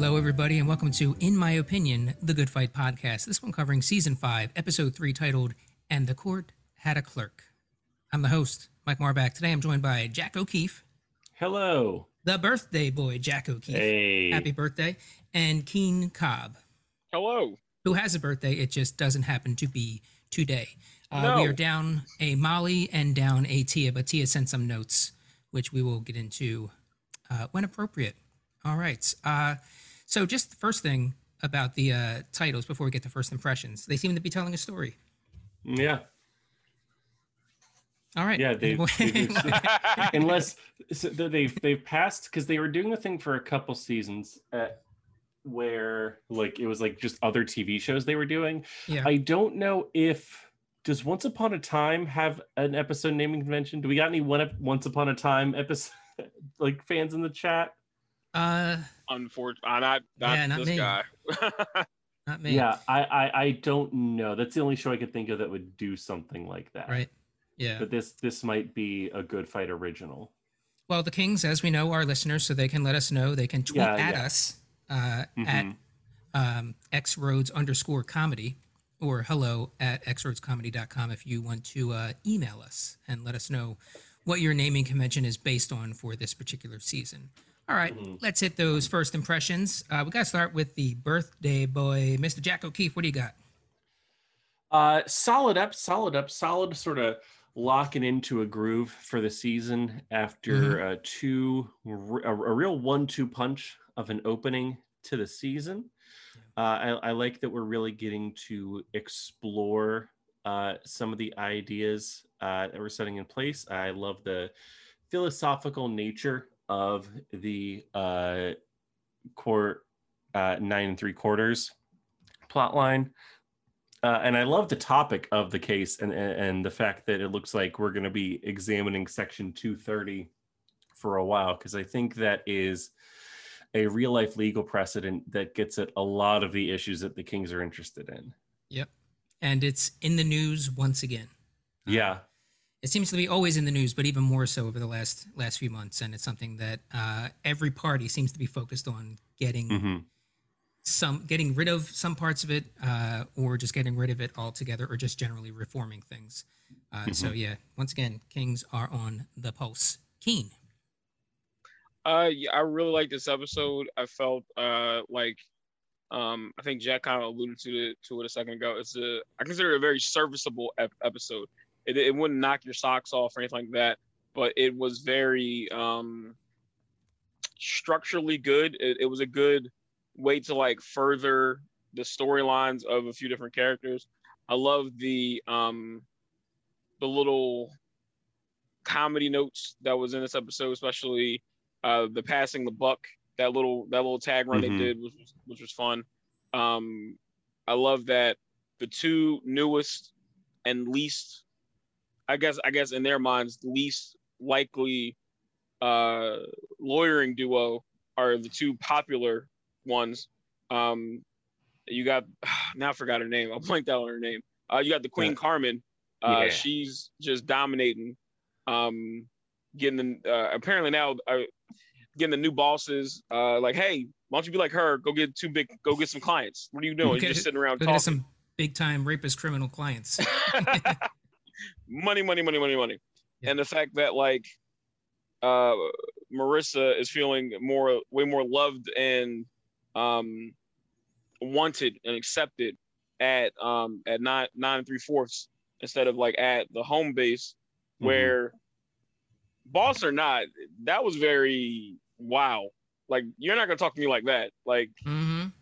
Hello, everybody, and welcome to In My Opinion, the Good Fight podcast. This one covering season five, episode three, titled And the Court Had a Clerk. I'm the host, Mike Marbach. Today I'm joined by Jack O'Keefe, Hello. the birthday boy, Jack O'Keefe. Hey. Happy birthday. And Keen Cobb, Hello. who has a birthday. It just doesn't happen to be today. Uh, No. We are down a Molly and down a Tia, but Tia sent some notes, which we will get into uh, when appropriate. All right. Uh, so, just the first thing about the uh, titles before we get to first impressions, they seem to be telling a story. Yeah. All right. Yeah. they, they unless so they've they've passed because they were doing the thing for a couple seasons at, where like it was like just other TV shows they were doing. yeah. I don't know if does Once Upon a Time have an episode naming convention? Do we got any one Once Upon a Time episode like fans in the chat? Uh, Unfortunately, uh, not, not Yeah, not this me. guy. not me. Yeah, I, I I don't know. That's the only show I could think of that would do something like that. Right. Yeah. But this this might be a good fight original. Well, the Kings, as we know, are listeners, so they can let us know. They can tweet Yeah, at yeah. us uh, at Mhm. um, xroads underscore comedy or hello at xroadscomedy.com if you want to uh, email us and let us know what your naming convention is based on for this particular season. All right, Mhm. let's hit those first impressions. Uh, we got to start with the birthday boy, Mr. Jack O'Keefe. What do you got? Uh, solid up, solid up, solid sort of locking into a groove for the season after uh, two a, a real one-two punch of an opening to the season. Uh, I, I like that we're really getting to explore uh, some of the ideas uh, that we're setting in place. I love the philosophical nature of the uh, court uh, nine and three quarters plot line. Uh, and I love the topic of the case and, and, and the fact that it looks like we're going to be examining Section 230 for a while, because I think that is a real life legal precedent that gets at a lot of the issues that the Kings are interested in. Yep. And it's in the news once again. Yeah. It seems to be always in the news, but even more so over the last last few months. And it's something that uh, every party seems to be focused on getting hmm some, getting rid of some parts of it, uh, or just getting rid of it altogether, or just generally reforming things. Uh, So yeah, once again, Kings are on the pulse. Keen. Uh, yeah, I really like this episode. I felt uh like, um, I think Jack kind of alluded to it to it a second ago. It's a I consider it a very serviceable ep- episode. It it wouldn't knock your socks off or anything like that, but it was very um structurally good. It, it was a good way to like further the storylines of a few different characters. I love the um the little comedy notes that was in this episode, especially uh the passing the buck. That little that little tag run Mhm. they did was which was fun. Um, I love that the two newest and least, I guess I guess in their minds, the least likely uh lawyering duo are the two popular ones. Um, you got now I forgot her name. I blanked out on her name. Uh, you got the Queen Yeah. Carmen. Uh, Yeah. she's just dominating. Um, getting the, uh, apparently now uh, getting the new bosses. Uh, like, hey, why don't you be like her? Go get two big. Go get some clients. What are you doing? Okay. You're just sitting around Look at talking. some big time rapist criminal clients. money, money, money, money, money. Yeah. And the fact that like uh Marissa is feeling more way more loved and um wanted and accepted at um at nine nine and three fourths instead of like at the home base Mm-hmm. where boss or not, that was very wow. Like you're not gonna talk to me like that. Like hmm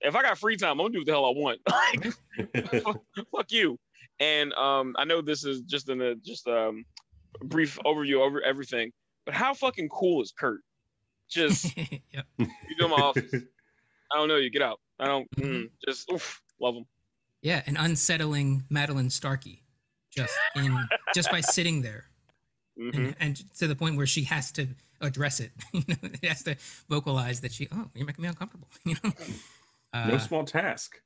if I got free time, I'm gonna do what the hell I want. Like fuck you. And um, I know this is just in a just um brief overview over everything, but how fucking cool is Kurt? Just yep. you do my office. I don't know. You get out. I don't. Mm, just oof, love him. Yeah, an unsettling Madeline Starkey, just in just by sitting there, Mhm. and, and to the point where she has to address it. You know, she has to vocalize that she, oh, you're making me uncomfortable. You know. no Uh, small task.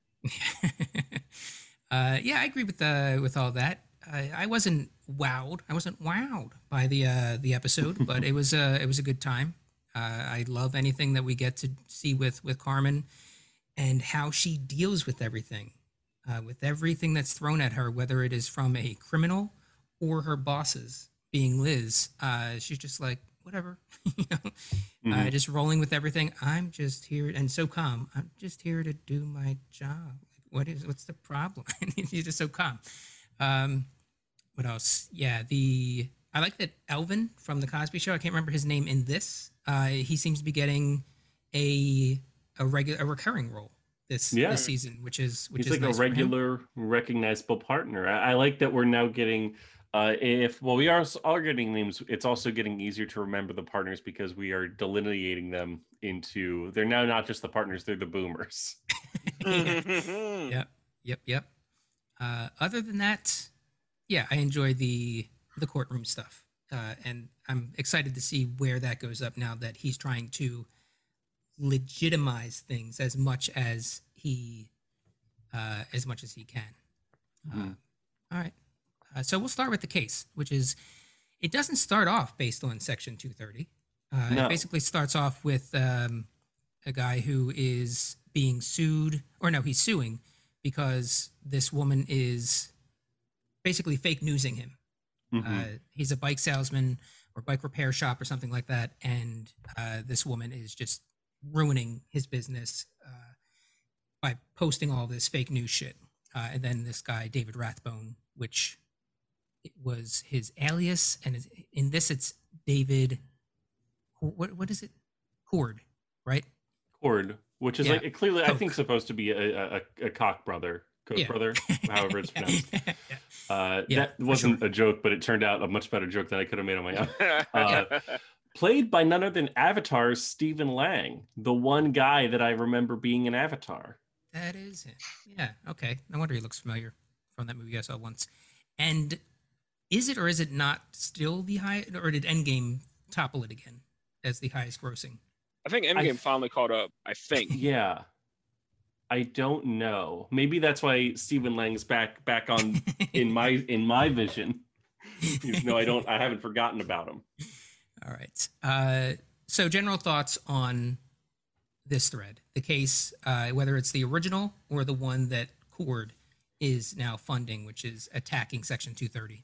Uh, yeah, I agree with uh, with all that. I, I wasn't wowed. I wasn't wowed by the uh, the episode, but it was uh, it was a good time. Uh, I love anything that we get to see with with Carmen and how she deals with everything, uh, with everything that's thrown at her, whether it is from a criminal or her bosses, being Liz. Uh, she's just like whatever, you know, Mhm. uh, just rolling with everything. I'm just here and so calm. I'm just here to do my job. What is what's the problem? He's just so calm. Um, what else? Yeah, the I like that Elvin from the Cosby Show. I can't remember his name in this. Uh, he seems to be getting a a regular a recurring role this Yeah. this season, which is which He's is like nice a regular, recognizable partner. I, I like that we're now getting. Uh, if well, we are are getting names. It's also getting easier to remember the partners because we are delineating them into. They're now not just the partners; they're the boomers. Yeah. Yep, yep. Uh, other than that, yeah, I enjoy the the courtroom stuff, uh, and I'm excited to see where that goes up now that he's trying to legitimize things as much as he uh, as much as he can. Uh, Mhm. all right, uh, so we'll start with the case, which is it doesn't start off based on Section 230. Uh, No. It basically starts off with um, a guy who is being sued, or no, he's suing because this woman is basically fake newsing him. Mhm. Uh, he's a bike salesman or bike repair shop or something like that, and uh, this woman is just ruining his business uh, by posting all this fake news shit. Uh, and then this guy David Rathbone, which it was his alias, and in this it's David. What what is it? Cord, right? Cord, which is Yeah. like clearly, I think, supposed to be a, a, a Koch brother, Koch Yeah. brother, however it's pronounced. Yeah. Uh, Yeah, that wasn't sure. a joke, but it turned out a much better joke than I could have made on my own. Uh, Played by none other than Avatar's Stephen Lang, the one guy that I remember being in Avatar. That is him. Yeah. Okay. No wonder he looks familiar from that movie I saw once. And is it or is it not still the high, or did Endgame topple it again as the highest grossing? I think I Endgame th- finally caught up. I think. Yeah. I don't know. Maybe that's why Stephen Lang's back back on in my in my vision. no, I don't I haven't forgotten about him. All right. Uh, so, general thoughts on this thread, the case, uh, whether it's the original or the one that Cord is now funding, which is attacking Section 230.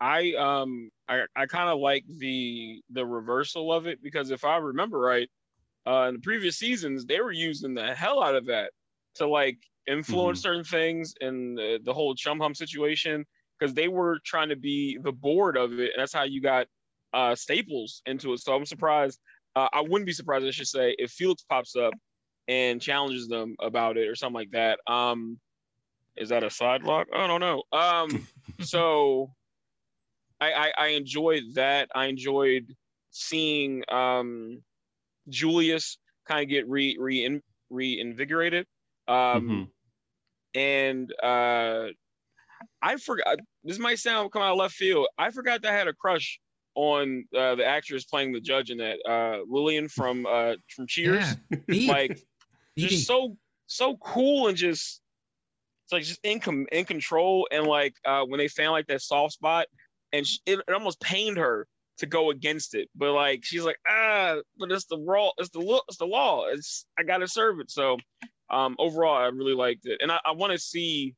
I um I I kind of like the the reversal of it because if I remember right, uh, in the previous seasons they were using the hell out of that to like influence certain things and the, the whole chum hum situation because they were trying to be the board of it, and that's how you got uh, Staples into it. So I'm surprised. Uh, I wouldn't be surprised, I should say, if Felix pops up and challenges them about it or something like that. Um, is that a side lock? I don't know. Um, so I, I I enjoyed that. I enjoyed seeing um, Julius kind of get re re reinvigorated. Um, Mhm. and uh, I forgot. This might sound come out of left field. I forgot that I had a crush on uh, the actress playing the judge in that, uh, Lillian from uh, from Cheers. Yeah. Like Beep. just so so cool and just it's like just in com- in control. And like uh, when they found like that soft spot, and sh it, it almost pained her to go against it. But like she's like ah, but it's the raw, it's the law, it's the law. It's I gotta serve it. So um, overall, I really liked it, and I, I want to see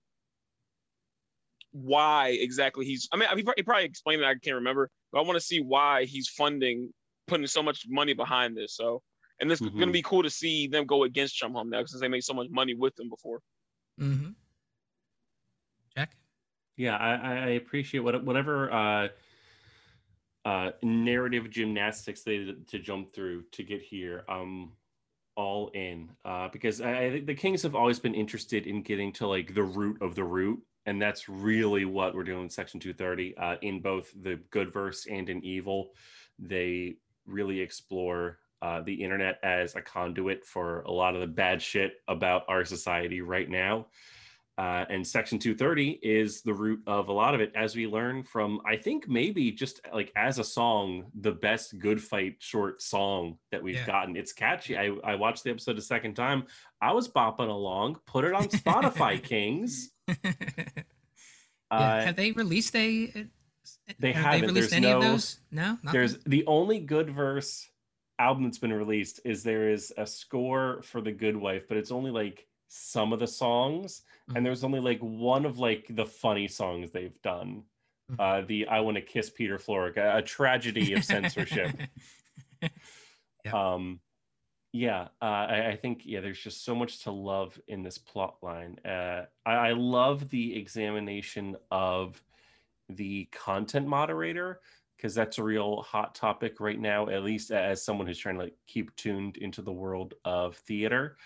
why exactly he's. I mean, he prob- he probably explained it. I can't remember, but I want to see why he's funding, putting so much money behind this. So, and it's Mhm. going to be cool to see them go against Chum Hum now since they made so much money with them before. Mm-hmm. Jack? Yeah, I, I appreciate what whatever uh, uh, narrative gymnastics they to jump through to get here. Um, all in uh, because I, I think the Kings have always been interested in getting to like the root of the root, and that's really what we're doing in Section Two Thirty. Uh, in both the good verse and in evil, they really explore uh, the internet as a conduit for a lot of the bad shit about our society right now. Uh, and Section 230 is the root of a lot of it, as we learn from, I think, maybe just like as a song, the best good fight short song that we've Yeah. gotten. It's catchy. I, I watched the episode a second time. I was bopping along. Put it on Spotify, Kings. yeah. Uh, Have they released a They Have haven't. They released There's any of those? No. Nothing? There's the only good verse album that's been released is there is a score for the Good Wife, but it's only like some of the songs, and there's only like one of like the funny songs they've done. Mhm. Uh, the I Want to Kiss Peter Florrick, a, a tragedy of censorship. Yeah. Um, yeah, uh, I, I think yeah, there's just so much to love in this plot line. Uh, I, I love the examination of the content moderator because that's a real hot topic right now. At least as someone who's trying to like keep tuned into the world of theater.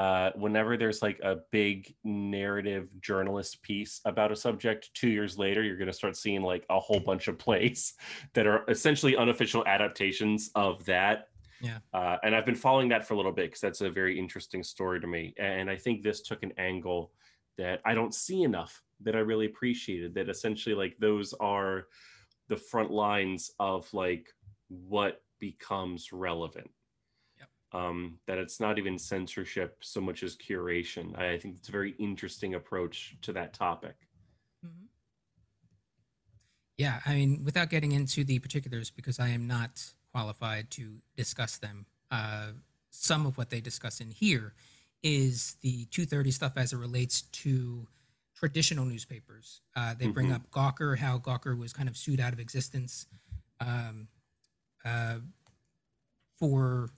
Uh, whenever there's like a big narrative journalist piece about a subject, two years later, you're going to start seeing like a whole bunch of plays that are essentially unofficial adaptations of that Yeah. uh, and I've been following that for a little bit because that's a very interesting story to me. And I think this took an angle that I don't see enough that I really appreciated. That essentially, like, those are the front lines of like what becomes relevant. Yep. Um, that it's not even censorship so much as curation. I think it's a very interesting approach to that topic. Mhm. Yeah, I mean, without getting into the particulars, because I am not qualified to discuss them, uh, some of what they discuss in here is the 230 stuff as it relates to traditional newspapers. Uh, they bring Mhm. up Gawker, how Gawker was kind of sued out of existence um, uh, for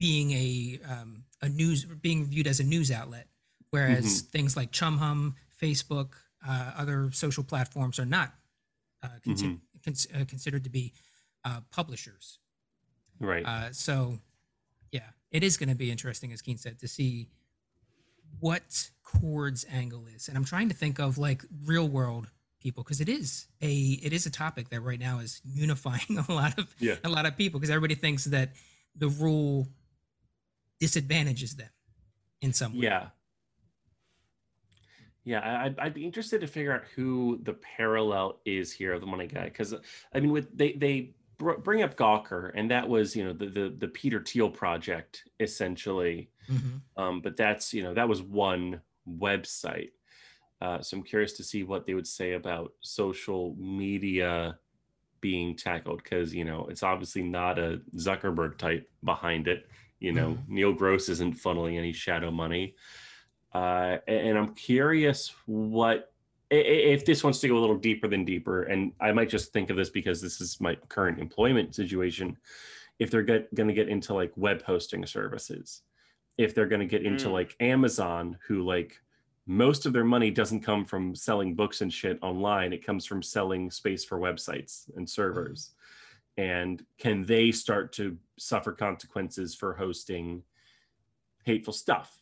being a um, a news being viewed as a news outlet, whereas things like Chum Hum, Facebook, uh, other social platforms are not uh, consi- cons- uh, considered to be uh, publishers. Right. Uh, so, yeah, it is going to be interesting, as Keen said, to see what Cord's angle is, and I'm trying to think of like real world people because it is a it is a topic that right now is unifying a lot of Yeah. a lot of people because everybody thinks that the rule disadvantages them in some way. Yeah. Yeah, I'd, I'd be interested to figure out who the parallel is here of the money guy, because I mean, with they they br- bring up Gawker, and that was you know the the, the Peter Thiel project essentially, Mhm. um, but that's you know that was one website. Uh, so I'm curious to see what they would say about social media being tackled, because you know it's obviously not a Zuckerberg type behind it. You know, Neil Gross isn't funneling any shadow money uh, and I'm curious what if this wants to go a little deeper than deeper, and I might just think of this because this is my current employment situation. If they're going to get into like web hosting services, if they're going to get into Mm. like Amazon, who like most of their money doesn't come from selling books and shit online, it comes from selling space for websites and servers. And can they start to suffer consequences for hosting hateful stuff?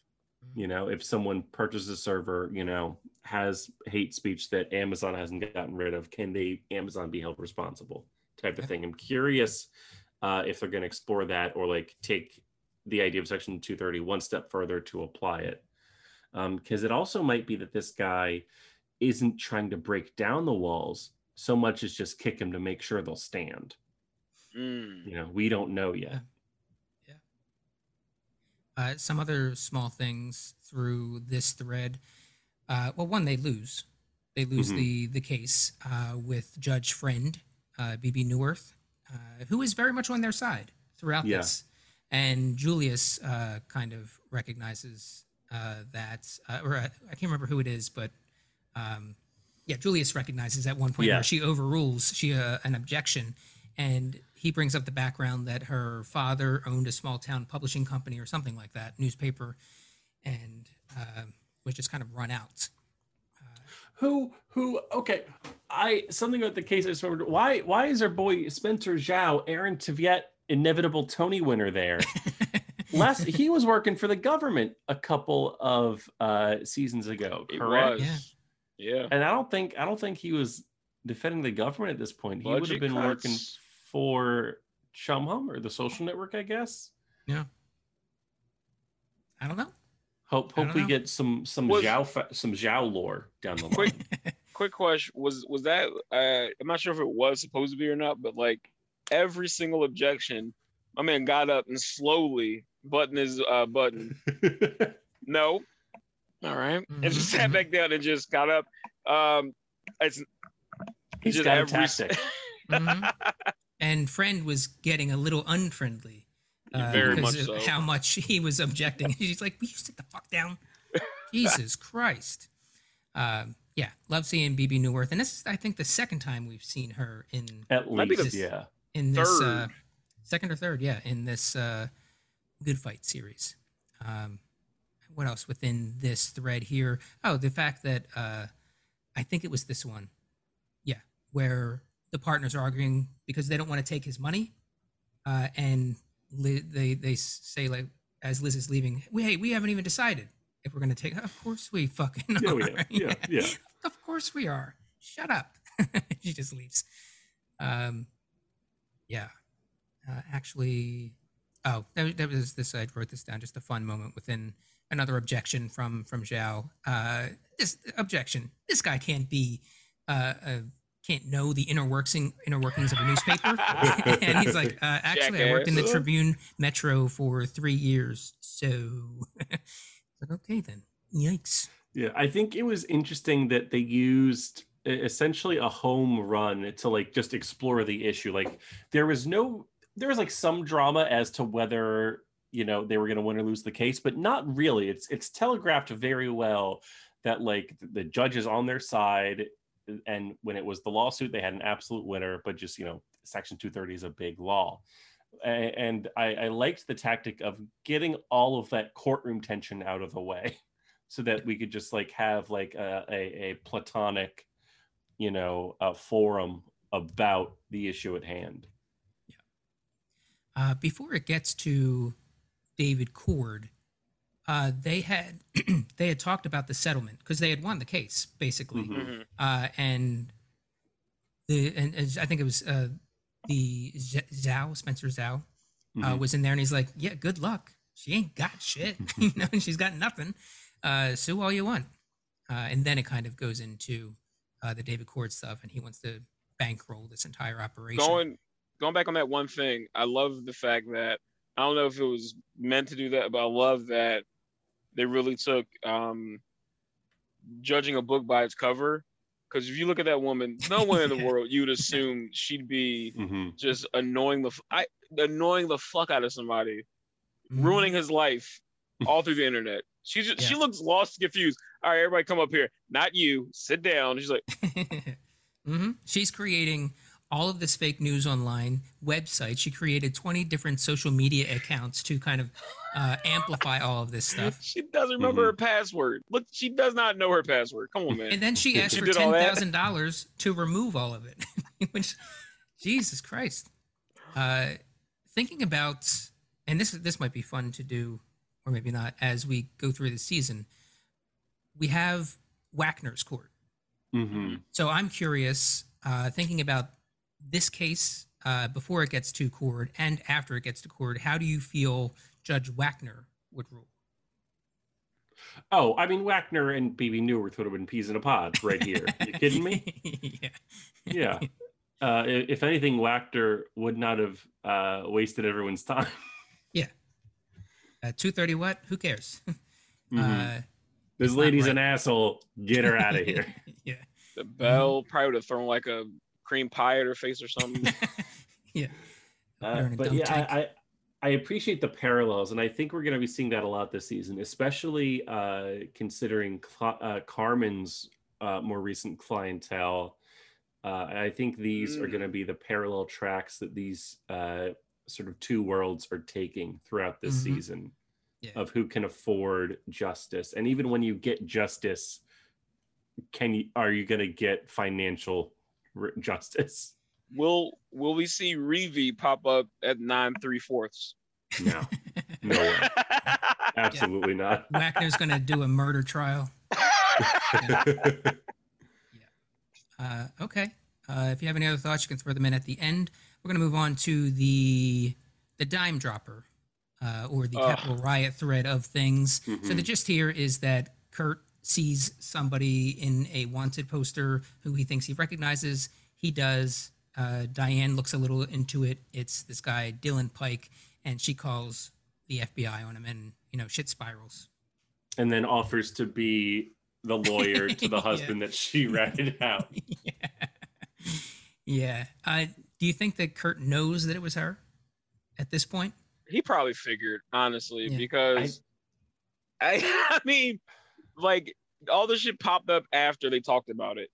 you know if someone purchases a server you know has hate speech that amazon hasn't gotten rid of can they amazon be held responsible type of thing? I'm curious uh, if they're going to explore that or like take the idea of section 230 one step further to apply it. Because it also might be that this guy isn't trying to break down the walls so much as just kick them to make sure they'll stand Mm. you know we don't know yet Uh, some other small things through this thread. Uh, well, one, they lose. They lose Mhm. the the case uh, with Judge Friend, uh, Bebe Neuwirth, uh, who is very much on their side throughout Yeah. this. And Julius uh, kind of recognizes uh, that, uh, or uh, I can't remember who it is, but um, yeah, Julius recognizes at one point Yeah. where she overrules she uh, an objection, and he brings up the background that her father owned a small town publishing company or something like that, newspaper, and uh, was just kind of run out. Who who okay. I something about the case I just remembered. Why why is our boy Spencer Zhao, Aaron Tveit, inevitable Tony winner there? Last he was working for the government a couple of uh seasons ago, It correct? was. Yeah. And I don't think I don't think he was defending the government at this point. He would have Budget been working cuts. For Chum Hum or the social network, I guess. Yeah. I don't know. Hope hope we know. get some some Was- Zhao fa- some Zhao lore down the line. Quick quick question was was that uh I'm not sure if it was supposed to be or not, but like every single objection, my man got up and slowly buttoned his uh button. No. All right. And just sat back down and just got up. Um it's He's Just got every s- tactic. Mhm. And friend was getting a little unfriendly uh, Very because much of so. how much he was objecting. He's like, "Will you sit the fuck down?" Jesus Christ. Um, yeah, love seeing Bebe Neuwirth, and this is, I think, the second time we've seen her in At least, the- yeah. in this uh, second or third, yeah, in this uh, Good Fight series. Um, what else within this thread here? Oh, the fact that uh, I think it was this one, yeah, where the partners are arguing because they don't want to take his money, uh, and they they say like as Liz is leaving, we hey, we haven't even decided if we're going to take. Of course we fucking Yeah, are. we have. Yeah, yeah. Of course we are. Shut up. she just leaves. Um, yeah. Uh, actually, oh, that, that was this. I wrote this down. Just a fun moment within another objection from from Zhao. Uh, this objection. This guy can't be. Uh, uh, can't know the inner working inner workings of a newspaper, and he's like, uh, actually, I worked in the Tribune Metro for three years, so. But okay then. Yikes. Yeah, I think it was interesting that they used essentially a home run to like just explore the issue. Like there was no there was like some drama as to whether, you know, they were going to win or lose the case, but not really. It's it's telegraphed very well that like the judge is on their side and when it was the lawsuit they had an absolute winner, but just, you know, section 230 is a big law. And I, I liked the tactic of getting all of that courtroom tension out of the way so that we could just like have like a, a, a platonic you know forum about the issue at hand Uh, before it gets to David Cord, uh, they had they had talked about the settlement because they had won the case basically, Mhm. Mhm. uh, and the and, and I think it was uh, the Z- Zhao Spencer Zhao uh, Mhm. was in there, and he's like, "Yeah, good luck. She ain't got shit, you know, and she's got nothing. Uh, sue all you want." Uh, and then it kind of goes into uh, the David Cord stuff, and he wants to bankroll this entire operation. going going back on that one thing, I love the fact that I don't know if it was meant to do that, but I love that they really took um, judging a book by its cover. Because if you look at that woman, no one in the world you'd assume she'd be Mhm. just annoying the I, annoying the fuck out of somebody, Mhm. ruining his life all through the internet. She just, she looks lost, confused. All right, everybody, come up here. Not you. Sit down. She's like, mm-hmm. She's creating all of this fake news online website. She created 20 different social media accounts to kind of uh, amplify all of this stuff. she doesn't remember her password. Look, she does not know her password. Come on, man. And then she asked She for $10,000 to remove all of it. Which, Jesus Christ. Uh, thinking about, and this this might be fun to do, or maybe not, as we go through the season, we have Wackner's court. Mhm. So I'm curious, uh, thinking about this case uh, before it gets to court and after it gets to court, how do you feel Judge Wackner would rule? oh i mean wackner and bebe neuwirth would have been peas in a pod right here you kidding me yeah. yeah uh, if anything wackner would not have uh, wasted everyone's time yeah. Uh, 230 what? Who cares? Mhm. Uh, this it's lady's right. an asshole get her out of here yeah. The bell probably would have thrown like a cream pie at her face or something. yeah. Uh, but yeah, tank. I, I I appreciate the parallels, and I think we're going to be seeing that a lot this season, especially uh, considering Cl- uh, Carmen's uh, more recent clientele. Uh, I think these are Mm. going to be the parallel tracks that these uh, sort of two worlds are taking throughout this Mhm. season Yeah. of who can afford justice, and even when you get justice, can you are you going to get financial r- justice? will will we see Reeve pop up at nine three fourths? No, no way. Absolutely not. Wackner's going to do a murder trial. Uh, okay. Uh, if you have any other thoughts, you can throw them in at the end. We're going to move on to the the dime dropper, uh, or the Ugh. Capitol riot thread of things. So the gist here is that Kurt sees somebody in a wanted poster who he thinks he recognizes. He does. Uh, Diane looks a little into it. It's this guy Dylan Pike, and she calls the FBI on him, and you know shit spirals. and then offers to be the lawyer to the Yeah. husband that she ratted out. yeah. yeah. Uh, do you think that Kurt knows that it was her at this point? He probably figured, honestly, Yeah. because I, I mean, like all the shit popped up after they talked about it,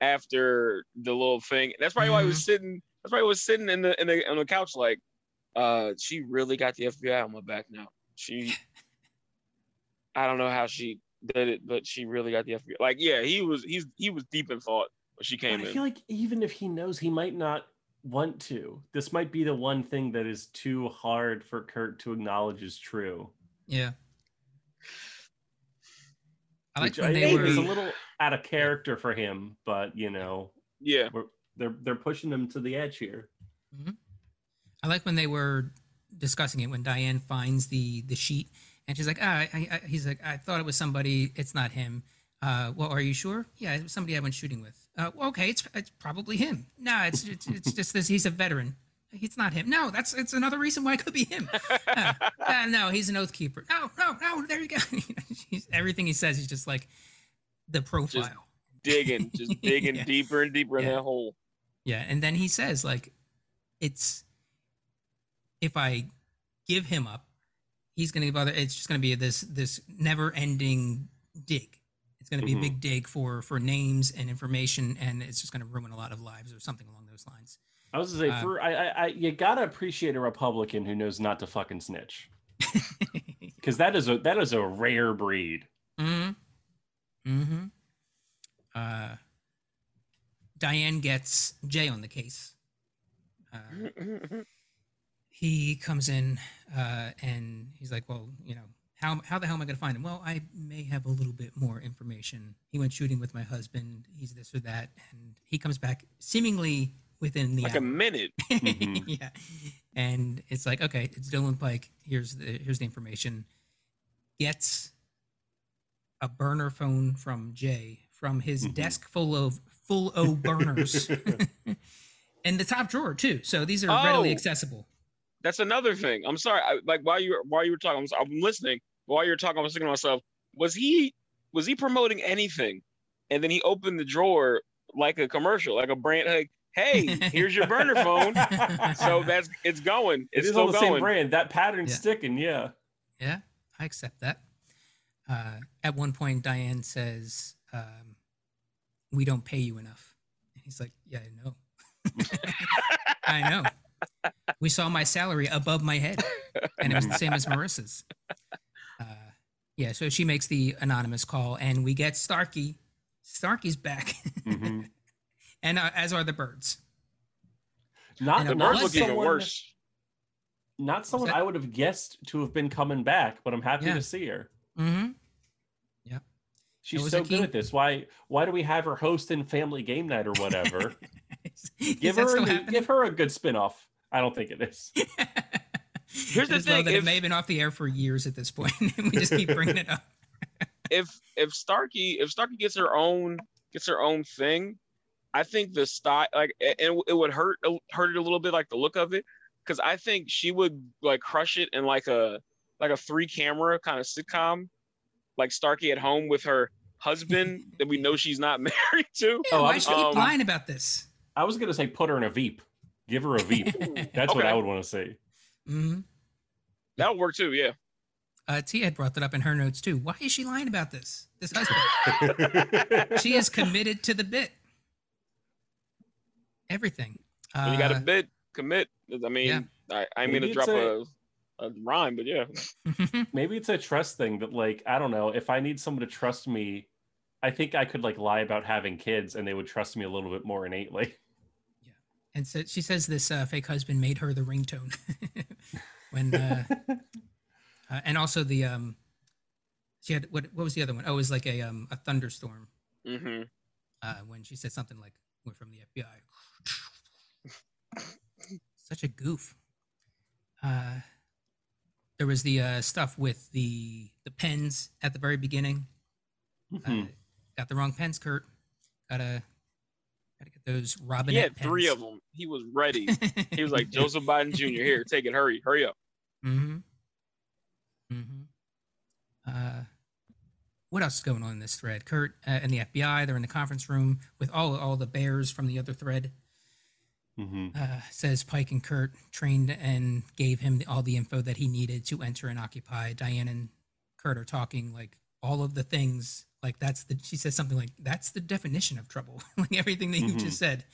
after the little thing. That's probably why I was sitting. That's why I was sitting in the in the on the couch like, uh, she really got the FBI on my back now. She, I don't know how she did it, but she really got the FBI. Like, yeah, he was he's he was deep in thought when she came I in. feel like even if he knows, he might not want to. This might be the one thing that is too hard for Kurt to acknowledge is true. Yeah. I like which when I they think were. is a little out of character for him, but you know, yeah, we're, they're they're pushing him to the edge here. I like when they were discussing it when Diane finds the the sheet and she's like, ah, I, I, he's like, I thought it was somebody. It's not him. Uh, well, are you sure? Yeah, it was somebody I went shooting with. Uh, well, okay, it's it's probably him. No, it's it's, it's just this. He's a veteran. It's not him. No, that's it's another reason why it could be him. Uh, uh, no, he's an oath keeper. No, no, no. There you go. he's, everything he says, he's just like the profile. digging, just digging Yeah. deeper and deeper in that hole. Yeah, and then he says like, it's if I give him up, he's gonna give other. It's just gonna be this this never ending dig. It's gonna be Mhm. a big dig for for names and information, and it's just gonna ruin a lot of lives or something along those lines. I was gonna say, Um, for I, I, I, you gotta appreciate a Republican who knows not to fucking snitch, because that is a that is a rare breed. hmm hmm Uh, Diane gets Jay on the case. Uh, he comes in uh, and he's like, "Well, you know, how how the hell am I going to find him? Well, I may have a little bit more information. He went shooting with my husband. He's this or that, and he comes back seemingly within the like hour. a minute. Mhm. yeah, and it's like, okay, it's Dylan Pike. Here's the here's the information. Gets a burner phone from Jay from his Mhm. desk full of full O burners. In the top drawer too, so these are readily Oh. accessible. That's another thing. I'm sorry. I, like while you were while you were talking, I'm, I'm listening. While you were talking, I was thinking to myself, was he was he promoting anything? And then he opened the drawer like a commercial, like a brand. Like, hey, here's your burner phone. So that's it's going. It It's is still on the going. same brand. That pattern's Yeah. sticking. Yeah. Yeah, I accept that. Uh, at one point, Diane says, um, "We don't pay you enough." And he's like, "Yeah, I know. I know. We saw my salary above my head, and it was the same as Marissa's." Uh, yeah, so she makes the anonymous call, and we get Starkey. Starkey's back, Mhm. and uh, as are the birds. Not And The birds look even someone- worse. Not someone I would have guessed to have been coming back, but I'm happy Yeah. to see her. Mm-hmm. Yeah, She's so good at this. Why why do we have her host hosting family game night or whatever? Is give that her a happening? give her a good spin-off. I don't think it is. Here's I the thing, that it may have been off the air for years at this point, and we just keep bringing it up. if if Starkey if Starkey gets her own gets her own thing, I think the style like and it would hurt hurt it a little bit like the look of it because I think she would like crush it in like a like a three camera kind of sitcom, like Starkey at home with her husband that we know she's not married to. Oh, Why I'm- should you keep um, lying about this? I was gonna say put her in a Veep. Give her a Veep. That's what I would want to see. hmm That would work too. Yeah. Uh, Tia had brought that up in her notes too. Why is she lying about this? This husband. she is committed to the bit. Everything. Uh, you got to bid, commit. I mean, yeah. I, I mean Maybe to drop it's a, a rhyme, but yeah. Maybe it's a trust thing that like I don't know. If I need someone to trust me, I think I could like lie about having kids and they would trust me a little bit more innately. Yeah, and so she says this uh, fake husband made her the ringtone when, uh, uh, and also the um, she had what? What was the other one? Oh, it was like a um a thunderstorm. hmm uh, when she said something like "We're from the FBI." Such a goof. Uh, there was the uh, stuff with the the pens at the very beginning. Uh, Mhm. got the wrong pens, Kurt. Gotta gotta get those Robin. He had three of them. He was ready. He was like, Joseph Biden Jr., here, take it, hurry, hurry up. Mm-hmm. Mm-hmm. Uh, what else is going on in this thread? Kurt uh, and the FBI, they're in the conference room with all all the bears from the other thread. Hmm uh, says Pike and Kurt trained and gave him all the info that he needed to enter and occupy. Diane and Kurt are talking like all of the things. Like that's the she says something like that's the definition of trouble. like everything that you Mhm. just said.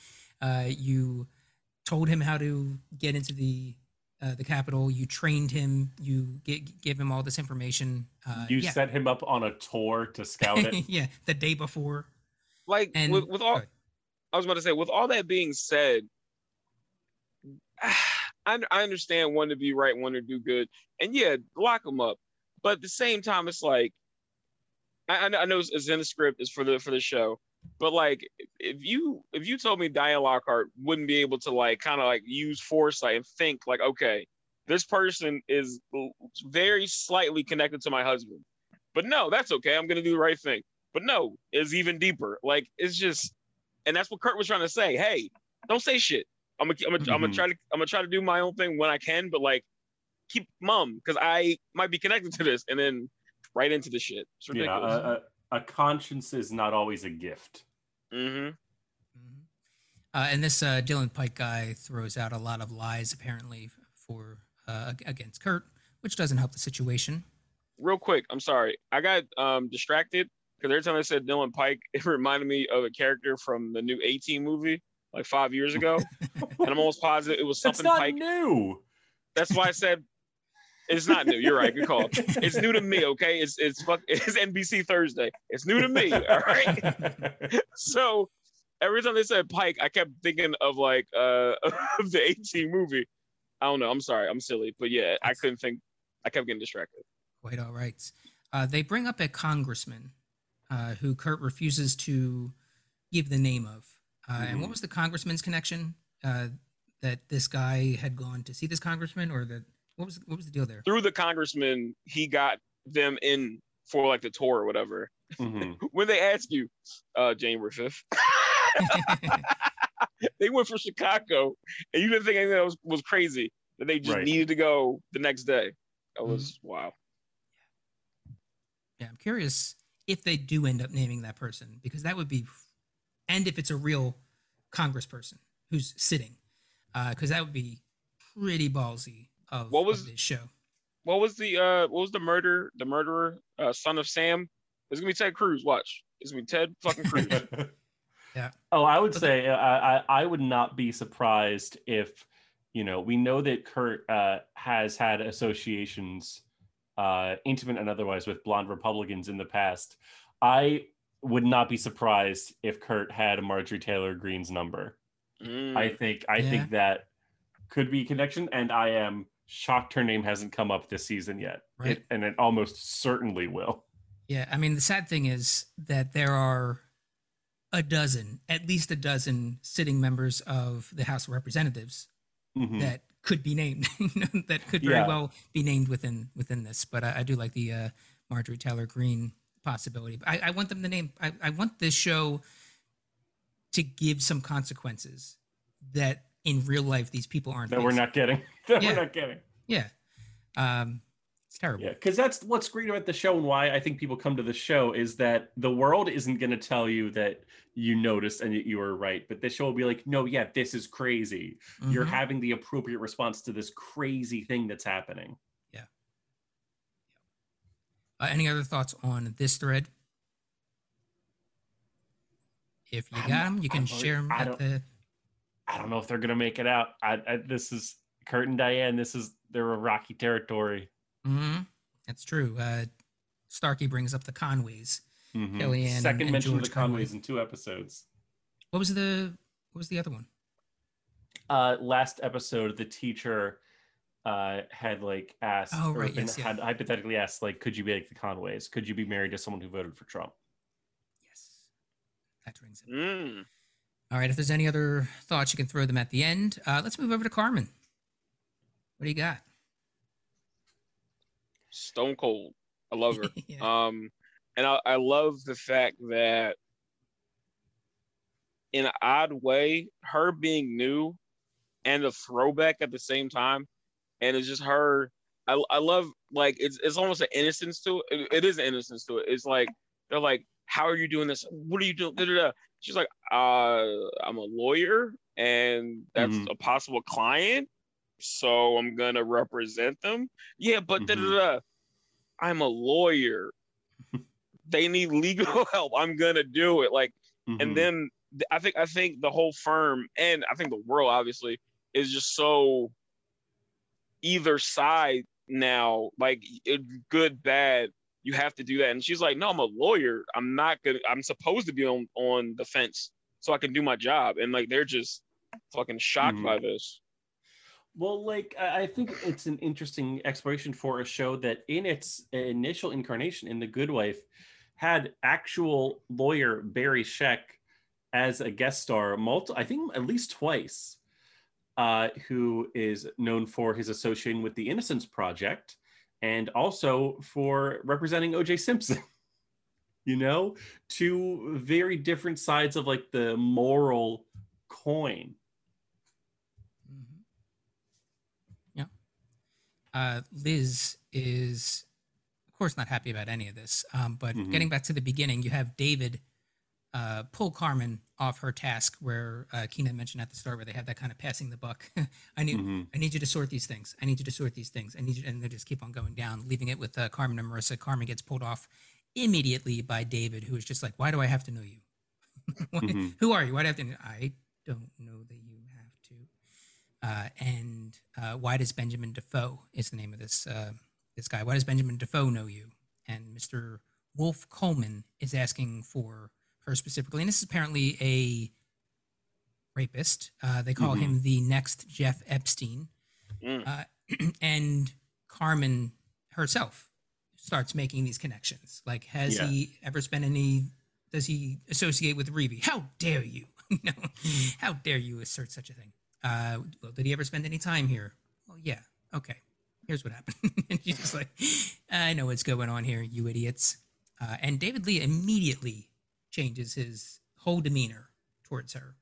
Uh, you told him how to get into the uh, the capital. You trained him. You get, gave him all this information. Uh, you yeah. set him up on a tour to scout it. yeah, the day before. Like And with, with all I was about to say, with all that being said, I, I understand one to be right, one to do good, and yeah, lock them up. But at the same time, it's like I, I know- it's, in the script, it's for the for the show, but like if you if you told me Diane Lockhart wouldn't be able to like kind of like use foresight and think like, okay, this person is very slightly connected to my husband, but no, that's okay. I'm gonna do the right thing. But no, it's even deeper. Like it's just and that's what Kurt was trying to say. Hey, don't say shit. I'm gonna, I'm gonna, I'm gonna try to, I'm gonna try to do my own thing when I can, but like, keep mum, because I might be connected to this, and then right into the shit. It's Yeah, uh, a, a, a conscience is not always a gift. mm-hmm. Mhm. Uh, and this uh, Dylan Pike guy throws out a lot of lies, apparently, for uh, against Kurt, which doesn't help the situation. Real quick, I'm sorry, I got um distracted because every time I said Dylan Pike, it reminded me of a character from the new 18 movie like five years ago, and I'm almost positive it was That's something not Pike. new. That's why I said it's not new. You're right. Good call. It's new to me. Okay, it's it's fuck. It's NBC Thursday. It's new to me. All right. so every time they said Pike, I kept thinking of like uh of the 18 movie. I don't know. I'm sorry. I'm silly, but yeah, I couldn't think. I kept getting distracted. Quite all right. Uh, they bring up a congressman uh, who Kurt refuses to give the name of. Uh, And what Mhm. was the congressman's connection? Uh, that this guy had gone to see this congressman, or that what was what was the deal there? Through the congressman, he got them in for like the tour or whatever. Mhm. When they ask you, uh, January 5th, they went from Chicago, and you didn't think anything else was crazy. That they just Right. needed to go the next day. That was wow. Yeah, I'm curious if they do end up naming that person because that would be, and if it's a real congressperson who's sitting, because that would be pretty ballsy of, What of was- this show. What was the uh what was the murder the murderer uh, son of Sam? It's gonna be Ted Cruz. Watch. It's gonna be Ted fucking Cruz. Yeah. Oh, I would Okay. say uh, I, I I would not be surprised if you know we know that Kurt uh, has had associations, uh, intimate and otherwise, with blonde Republicans in the past. I would not be surprised if Kurt had Marjorie Taylor Greene's number. Mm. I think I Yeah. think that could be a connection, and I am shocked her name hasn't come up this season yet, Right. It- and it almost certainly will. Yeah, I mean the sad thing is that there are a dozen, at least a dozen, sitting members of the House of Representatives Mhm. that could be named, that could very Yeah. well be named within within this. But I, I do like the uh, Marjorie Taylor Greene possibility. But I, I want them to name. I, I want this show to give some consequences that in real life these people aren't. that we're not getting. That Yeah. we're not getting. Yeah, um, it's terrible. Yeah, because that's what's great about the show and why I think people come to the show is that the world isn't going to tell you that you noticed and that you were right, but the show will be like, no, yeah, this is crazy. You're Mhm. having the appropriate response to this crazy thing that's happening. Uh, any other thoughts on this thread? If you I'm- got them, you can I'm- share them I at don't- the. I don't know if they're going to make it out. I, I, this is Kurt and Diane. This is they're a rocky territory. hmm That's true. Uh, Starkey brings up the Conways. Mhm. Kellyanne and- Second and mention of the Conways Conway. in two episodes. What was the What was the other one? uh last episode the teacher uh had like asked Oh, or right, been- yes, yeah. had hypothetically asked like could you be like the conways could you be married to someone who voted for trump Yes, that rings it. Mm. All right. If there's any other thoughts, you can throw them at the end. Uh, let's move over to Carmen. What do you got? Stone cold. I love her. yeah. Um, and I, I love the fact that, in an odd way, her being new and a throwback at the same time, and it's just her. I, I love like it's it's almost an innocence to it. It, it is an innocence to it. It's like they're like, "How are you doing this? What are you doing?" Da, da, da. She's like, "Uh, I'm a lawyer. and that's Mhm. a possible client. So I'm gonna represent them. Yeah, but Mhm. da. I'm a lawyer. they need legal help. I'm gonna do it. Like, Mhm. and then th- I think I think the whole firm and I think the world obviously is just so either side now. Like, good, bad. You have to do that. And she's like, no, I'm a lawyer. I'm not gonna. I'm supposed to be on on the fence so I can do my job. And like, they're just fucking shocked Mhm. by this. Well, like I I think it's an interesting exploration for a show that, in its initial incarnation in The Good Wife, had actual lawyer Barry Scheck as a guest star, multi I think at least twice, uh, who is known for his association with the Innocence Project, and also for representing O.J. Simpson. you know, two very different sides of like the moral coin. Mhm. Yeah. Uh, Liz is, of course, not happy about any of this. Um, but Mhm. getting back to the beginning, you have David uh, pull Carmen off her task, where uh, Keenan mentioned at the start, where they have that kind of passing the buck. I need, Mhm. I need you to sort these things. I need you to sort these things. I need you, and they just keep on going down, leaving it with uh, Carmen and Marissa. Carmen gets pulled off immediately by David, who is just like, "Why do I have to know you? Why- Mhm. Who are you? Why do I have to? Know? I don't know that you have to." Uh, and uh, why does Benjamin Defoe is the name of this uh, this guy? Why does Benjamin Defoe know you? And Mr. Wolf Coleman is asking for her specifically, and this is apparently a rapist. Uh, they call Mhm. him the next Jeff Epstein, Mm. uh, and Carmen herself starts making these connections. Like, has Yeah. he ever spent any? Does he associate with Reeve? How dare you? you know, how dare you assert such a thing? Uh, well, did he ever spend any time here? Well, yeah. Okay. Here's what happened. and she's just like, I know what's going on here, you idiots. Uh, and David Lee immediately changes his whole demeanor towards her.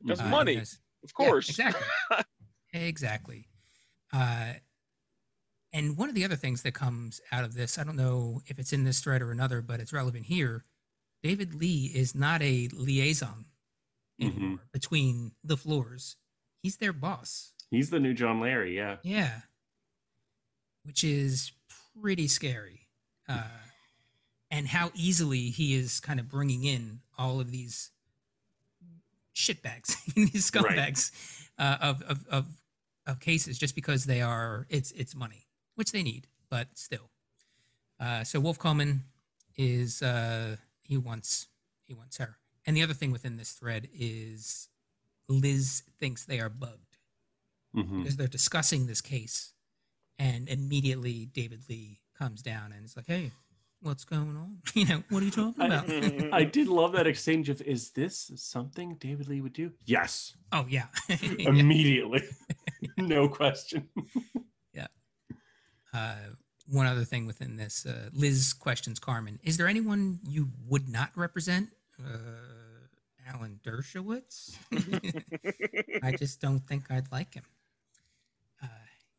That's Uh, money, goes, of yeah, course. exactly. exactly. Uh, and one of the other things that comes out of this, I don't know if it's in this thread or another, but it's relevant here. David Lee is not a liaison Mhm. between the floors. He's their boss. He's the new John Larry, yeah. Yeah. Which is pretty scary. Uh, and how easily he is kind of bringing in all of these shitbags, these Right. scumbags uh, of, of, of, of cases just because they are, it's, it's money, which they need, but still. Uh, so Wolf Coleman is, uh, he wants, he wants her. And the other thing within this thread is Liz thinks they are bugged Mhm. because they're discussing this case, and immediately David Lee comes down and is like, "Hey, what's going on? You know, what are you talking I- about?" I did love that exchange of is this something David Lee would do? Yes. oh yeah. Immediately. no question. Yeah. Uh, one other thing within this, uh, Liz questions Carmen: Is there anyone you would not represent? Uh, Alan Dershowitz. I just don't think I'd like him. Uh,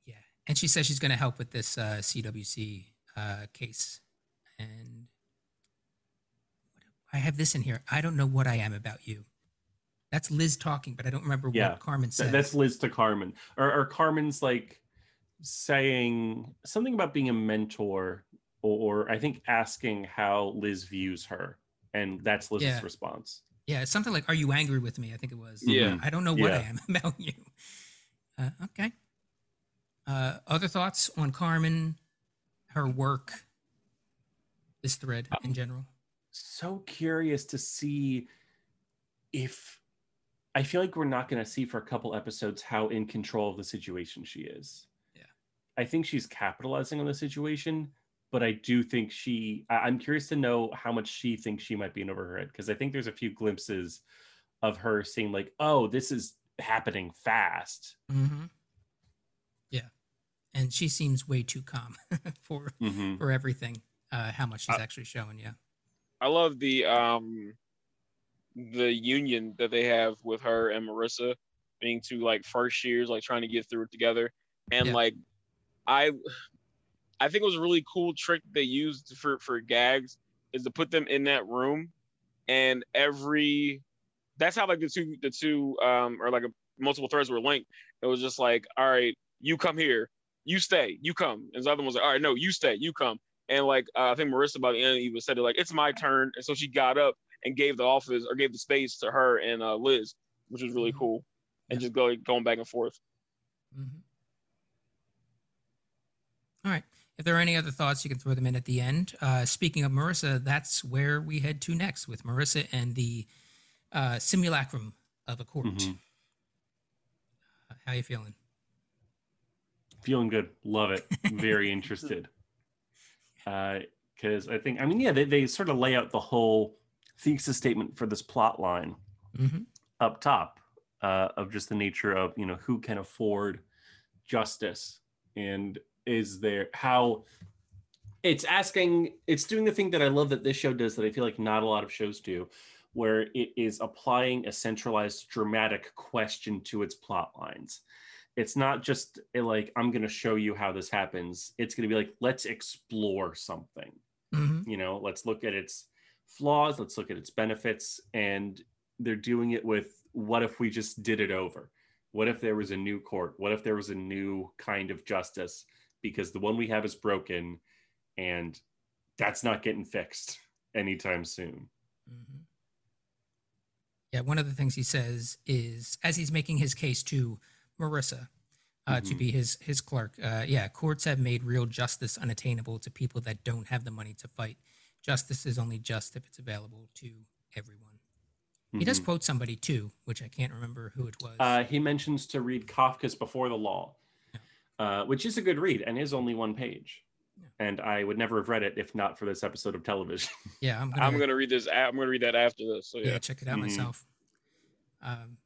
yeah, and she says she's going to help with this uh, CWC uh, case. And I have this in here. I don't know what I am about you. That's Liz talking, but I don't remember Yeah, what Carmen said. That's Liz to Carmen. Or, or Carmen's like saying something about being a mentor, or, or I think asking how Liz views her. And that's Liz's Yeah. response. yeah, it's something like, "Are you angry with me?" I think it was. Yeah. I don't know what I am about you. Uh, okay. Uh, other thoughts on Carmen, her work, this thread in general? So curious to see if I feel like we're not going to see for a couple episodes how in control of the situation she is. Yeah. I think she's capitalizing on the situation, but I do think she, I- I'm curious to know how much she thinks she might be in over her head because I think there's a few glimpses of her saying, like, oh, this is happening fast. Mm-hmm. Yeah, and she seems way too calm for Mhm. for everything. Uh, how much she's Uh, actually showing you? I love the um the union that they have with her and Marissa being two like first years like trying to get through it together and Yeah. like I I think it was a really cool trick they used for for gags is to put them in that room and every that's how like the two the two um or like a, multiple threads were linked. It was just like, all right, you come here, you stay, you come, and the other one was like, all right, no, you stay, you come, and like uh, I think Marissa by the end even said it like it's my turn, and so she got up and gave the office or gave the space to her and uh, Liz, which was really Mhm. cool, and Yeah. just go going back and forth. Mhm. All right. If there are any other thoughts, you can throw them in at the end. Uh, speaking of Marissa, that's where we head to next with Marissa and the uh, simulacrum of a court. Mhm. Uh, how you feeling? Feeling good. Love it. Very interested. Because I think, I mean, yeah, they, they sort of lay out the whole thesis statement for this plot line hmm up top uh, of just the nature of, you know, who can afford justice and is there how it's asking, it's doing the thing that I love that this show does that I feel like not a lot of shows do, where it is applying a centralized dramatic question to its plot lines it's not just a, like i'm going to show you how this happens. It's going to be like let's explore something. Hmm you know let's look at its flaws let's look at its benefits and they're doing it with what if we just did it over? What if there was a new court? What if there was a new kind of justice? Because the one we have is broken and that's not getting fixed anytime soon. Hmm Yeah, one of the things he says is as he's making his case to Marissa uh, to Mhm. be his his clerk. Uh, yeah, courts have made real justice unattainable to people that don't have the money to fight. Justice is only just if it's available to everyone. He does Mhm. quote somebody too, which I can't remember who it was. Uh, he mentions to read Kafka's Before the Law, Yeah. uh, which is a good read and is only one page. Yeah. And I would never have read it if not for this episode of television. yeah, I'm gonna, I'm gonna read this. I'm gonna read that after this. So yeah. yeah. check it out Mhm. myself. Um,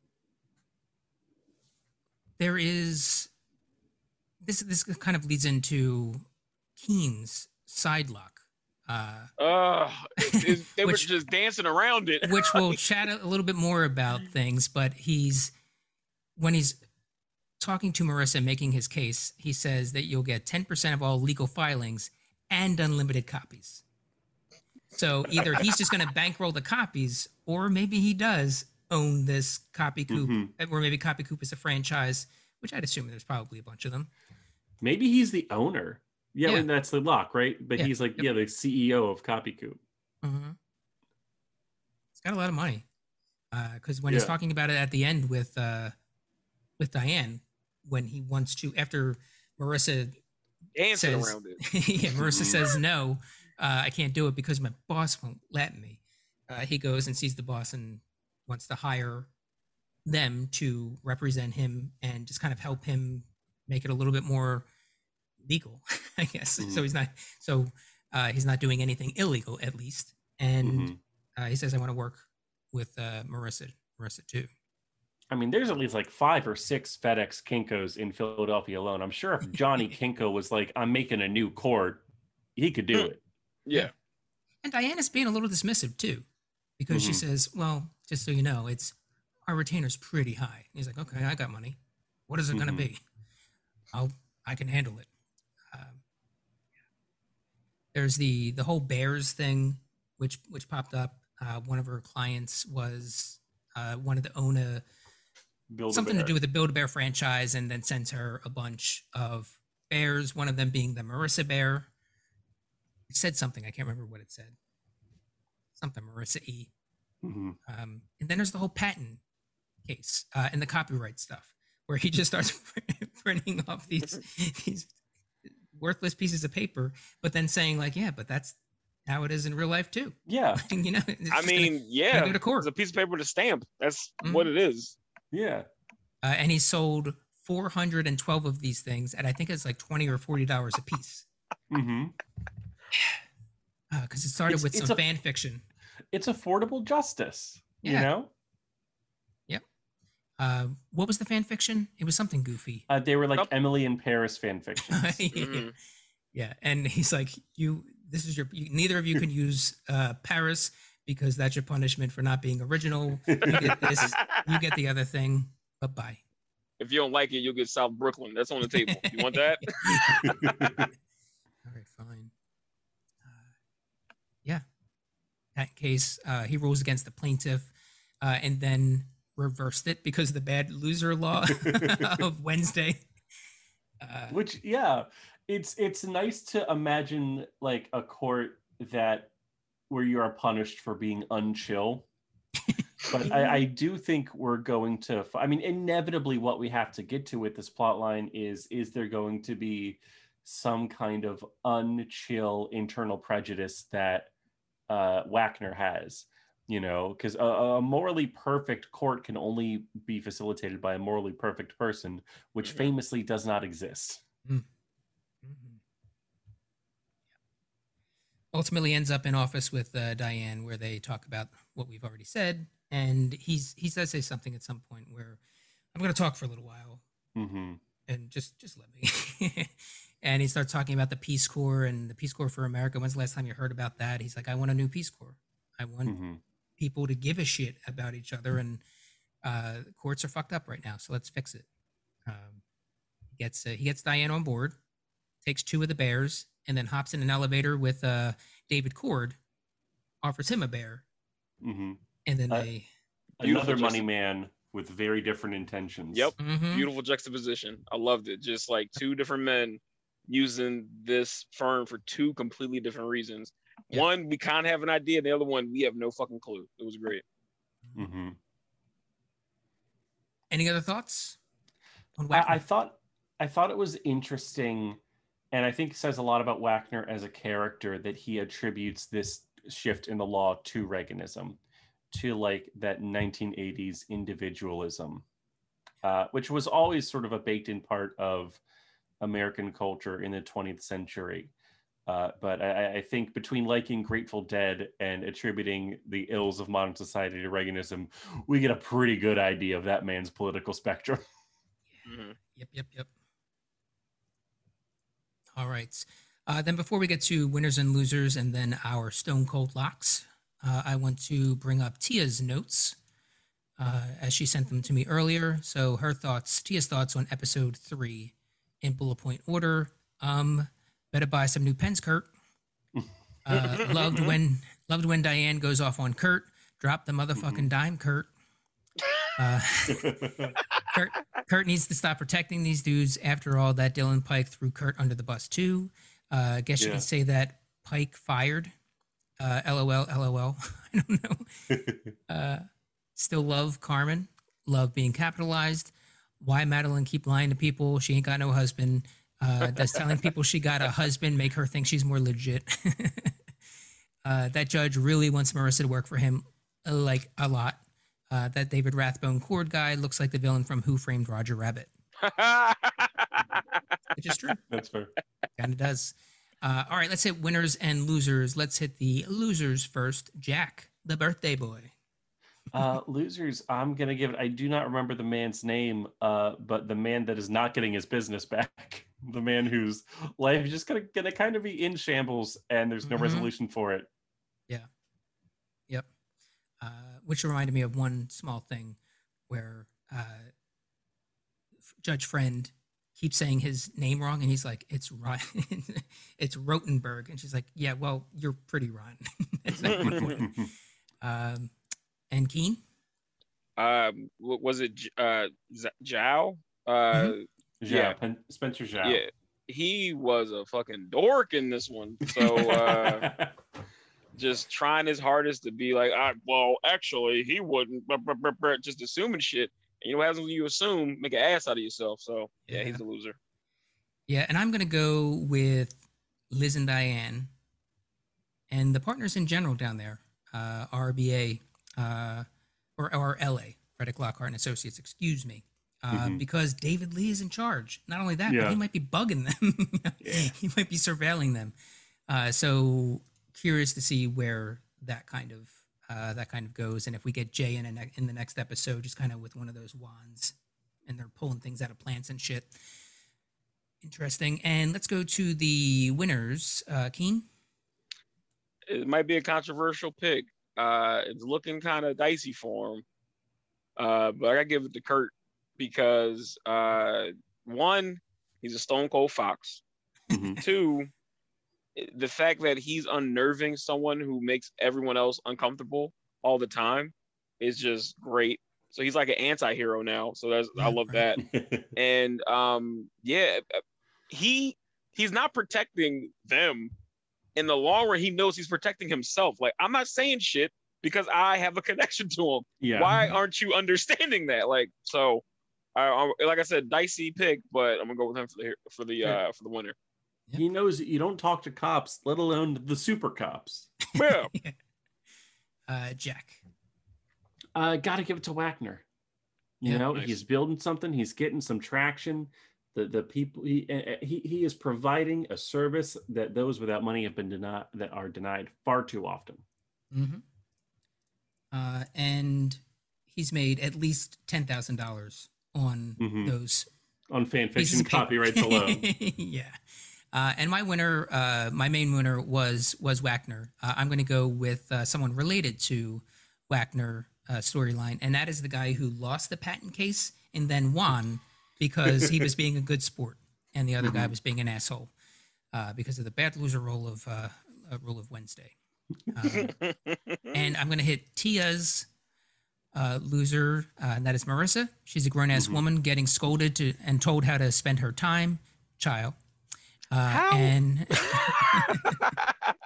there is this. This kind of leads into Keen's side lock. Uh, Uh, it- they were Which- just dancing around it. which we'll chat a little bit more about things. But he's when he's talking to Marissa and making his case, he says that you'll get 10% of all legal filings and unlimited copies. So either he's just going to bankroll the copies, or maybe he does own this copy coop, Mhm. or maybe copy coop is a franchise, which I'd assume there's probably a bunch of them. Maybe he's the owner. Yeah, Yeah. I mean, that's the lock, right? But Yeah. he's like, Yep. yeah, the CEO of Copycoop. Mm-hmm. He's got a lot of money. Because when he's talking about it at the end with uh, with Diane, when he wants to, after Marissa, dancing says- around it. yeah, Marissa Mhm. says no, uh, I can't do it because my boss won't let me. Uh, he goes and sees the boss and wants to hire them to represent him and just kind of help him make it a little bit more legal, I guess. So Mhm. he's not so uh, he's not doing anything illegal at least. And Mhm. uh, he says, "I want to work with uh, Marissa, Marissa too." I mean, there's at least like five or six FedEx Kinkos in Philadelphia alone. I'm sure if Johnny Kinko was like, I'm making a new chord, he could do Hmm. it. Yeah. And Diana's being a little dismissive too, because she Mhm. says, "Well, just so you know, it's our retainer's pretty high." He's like, "Okay, I got money. What is it going to Mhm. be? I'll I can handle it." Um, there's the the whole Bears thing, which which popped up. Uh, one of her clients was uh, wanted to own a Build something to do with the Build a Bear franchise, and then sends her a bunch of bears. One of them being the Marissa Bear. It said something I can't remember what it said. Something Marissa E. hmm Um, and then there's the whole patent case uh, and the copyright stuff, where he just starts printing off these these worthless pieces of paper, but then saying like, "Yeah, but that's how it is in real life too." Yeah, you know, it's I just gonna- mean, yeah, go to court. it's a piece of paper to stamp. That's Mhm. what it is. yeah. uh, and he sold 412 of these things, and I think it's like 20 or 40 dollars a piece. mm-hmm. because it started It's- with some a- fan fiction. It's affordable justice. You Yeah. know, Uh, what was the fan fiction? It was something goofy. uh, they were like Yep. Emily in Paris fan fiction. yeah. Mhm. yeah, and he's like, "You, this is your. You, neither of you can use uh, Paris because that's your punishment for not being original. You get this. You get the other thing. Bye bye." If you don't like it, you'll get South Brooklyn. That's on the table. You want that? All right, fine. Uh, yeah. That case, uh, he rules against the plaintiff. uh, and then reversed it because of the bad loser law of Wednesday. Uh, Which, yeah, it's it's nice to imagine like a court that where you are punished for being unchill. but I, I, do think we're going to. I mean, inevitably, what we have to get to with this plot line is: is there going to be some kind of unchill internal prejudice that uh, Wackner has? You know, because a, a, morally perfect court can only be facilitated by a morally perfect person, which mm-hmm. famously does not exist. Mm ultimately ends up in office with uh, Diane, where they talk about what we've already said, and he's he does say something at some point where I'm going to talk for a little while, mm-hmm. and just just let me. and he starts talking about the Peace Corps and the Peace Corps for America. When's the last time you heard about that? He's like, I want a new Peace Corps. I want mm-hmm. people to give a shit about each other, and uh, courts are fucked up right now, so let's fix it. Um, he gets uh, he gets Diane on board, takes two of the bears, and then hops in an elevator with uh, David Cord, offers him a bear, mm-hmm. and then uh, they another money man with very different intentions. Yep, mm-hmm. beautiful juxtaposition. I loved it. Just like two different men using this firm for two completely different reasons. Yep. One, we kind of have an idea. The other one, we have no fucking clue. It was great. Mm-hmm. Any other thoughts? I, I thought I thought it was interesting and I think it says a lot about Wackner as a character that he attributes this shift in the law to Reaganism, to like that 1980s individualism, uh, which was always sort of a baked in part of American culture in the 20th century. Uh, but I, I, think between liking Grateful Dead and attributing the ills of modern society to Reaganism, we get a pretty good idea of that man's political spectrum. Mm-hmm. Yep, yep, yep. All right. Uh, then before we get to winners and losers and then our stone cold locks, uh, I want to bring up Tia's notes uh, as she sent them to me earlier. So her thoughts, Tia's thoughts on episode three in bullet point order. Um, better buy some new pens, Kurt. Uh, loved when loved when Diane goes off on Kurt. Drop the motherfucking dime, Kurt. Uh, Kurt, Kurt needs to stop protecting these dudes. After all, that Dylan Pike threw Kurt under the bus too. Uh, I guess you yeah. could say that Pike fired. Uh, LOL, LOL. I don't know. Uh, still love Carmen. Love being capitalized. Why Madeline keep lying to people? She ain't got no husband. Uh, does telling people she got a husband make her think she's more legit? uh, that judge really wants Marissa to work for him, like a lot. Uh, that David Rathbone Cord guy looks like the villain from Who Framed Roger Rabbit. Which is true. That's fair. Kind of does. Uh, all right, let's hit winners and losers. Let's hit the losers first. Jack, the birthday boy. Uh, losers, I'm gonna give it. I do not remember the man's name, uh, but the man that is not getting his business back, the man whose life is just gonna gonna kind of be in shambles, and there's no mm-hmm. resolution for it. Yeah. Yep. Uh, which reminded me of one small thing where uh, Judge Friend keeps saying his name wrong, and he's like, "It's right, it's Rotenberg," and she's like, "Yeah, well, you're pretty rotten." um, and Keen. Um, was it uh Zhao? Uh, mm-hmm. yeah, Spencer Zhao. Yeah, he was a fucking dork in this one. So. Uh, just trying his hardest to be like, I, well, actually, he wouldn't, But just assuming shit. And you know what happens when you assume, make an ass out of yourself. So yeah, yeah. he's a loser. Yeah, and I'm gonna go with Liz and Diane, and the partners in general down there, uh, RBA, uh, or or LA, Reddick Lockhart and Associates. Excuse me. Uh, mm-hmm. Because David Lee is in charge. Not only that, yeah. but he might be bugging them. yeah. He might be surveilling them. Uh, so curious to see where that kind of uh, that kind of goes, and if we get Jay in ne- in the next episode, just kind of with one of those wands, and they're pulling things out of plants and shit. Interesting. And let's go to the winners. Uh, Keen. It might be a controversial pick. Uh, it's looking kind of dicey for him, uh, but I gotta give it to Kurt because uh, one, he's a stone cold fox. Mm-hmm. Two, the fact that he's unnerving someone who makes everyone else uncomfortable all the time is just great. So he's like an anti-hero now. So that's I love that. And um, yeah, he he's not protecting them. In the long run, he knows he's protecting himself. Like I'm not saying shit because I have a connection to him. yeah. Why aren't you understanding that? Like so, I, I like I said, dicey pick, but I'm gonna go with him for the for the uh for the winner. He knows that you don't talk to cops, let alone the super cops. Yeah. uh, Jack. Uh, got to give it to Wackner. You Yeah. know, Nice. he's building something. He's getting some traction. The the people he he he is providing a service that those without money have been denied that are denied far too often. hmm Uh, and he's made at least ten thousand dollars on Mhm. those On fan fiction copyrights alone. yeah. Uh, and my winner, uh, my main winner was was Wackner. Uh, I'm going to go with uh, someone related to Wackner uh, storyline, and that is the guy who lost the patent case and then won because he was being a good sport, and the other guy Mhm. was being an asshole uh, because of the bad loser rule of uh, uh, rule of Wednesday. Um, and I'm going to hit Tia's uh, loser, uh, and that is Marissa. She's a grown ass Mhm. woman getting scolded to and told how to spend her time, child. Uh, How? And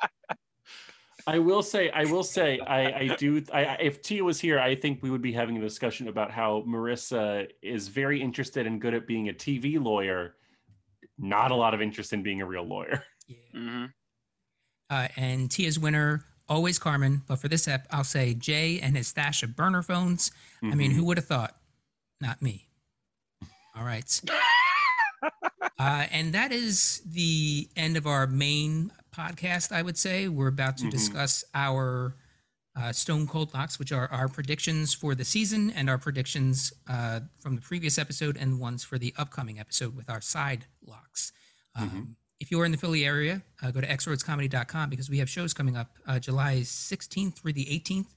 I will say, I will say, I, I do. I, I- if Tia was here, I think we would be having a discussion about how Marissa is very interested and good at being a TV lawyer, not a lot of interest in being a real lawyer. yeah. Mhm. uh, and Tia's winner always Carmen, but for this ep, I'll say Jay and his stash of burner phones. I mean, who would have thought? Not me. All right. uh, and that is the end of our main podcast, I would say. We're about to Mhm. discuss our uh, Stone Cold Locks, which are our predictions for the season and our predictions uh, from the previous episode and ones for the upcoming episode with our side locks. Um, If you're in the Philly area, uh, go to xroadscomedy.com because we have shows coming up uh, July 16th through the 18th.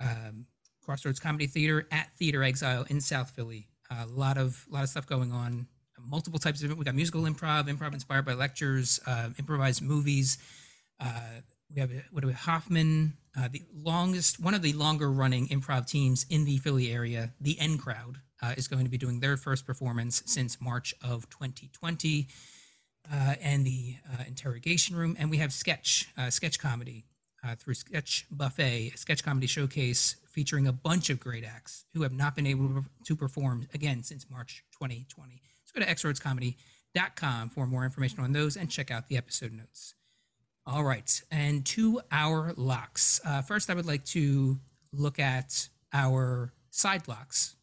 Um, Crossroads Comedy Theater at Theater Exile in South Philly. A lot of lot of stuff going on. Multiple types of we got musical improv, improv inspired by lectures, uh, improvised movies. Uh, we have what do we Hoffman, uh, the longest one of the longer running improv teams in the Philly area. The N Crowd uh, is going to be doing their first performance since March of 2020, uh, and the uh, Interrogation Room, and we have sketch sketch comedy through Sketch Buffet, a sketch comedy showcase featuring a bunch of great acts who have not been able to perform again since March 2020. Go to xroadscomedy.com for more information on those and check out the episode notes. All right, and to our locks. Uh, first, I would like to look at our side locks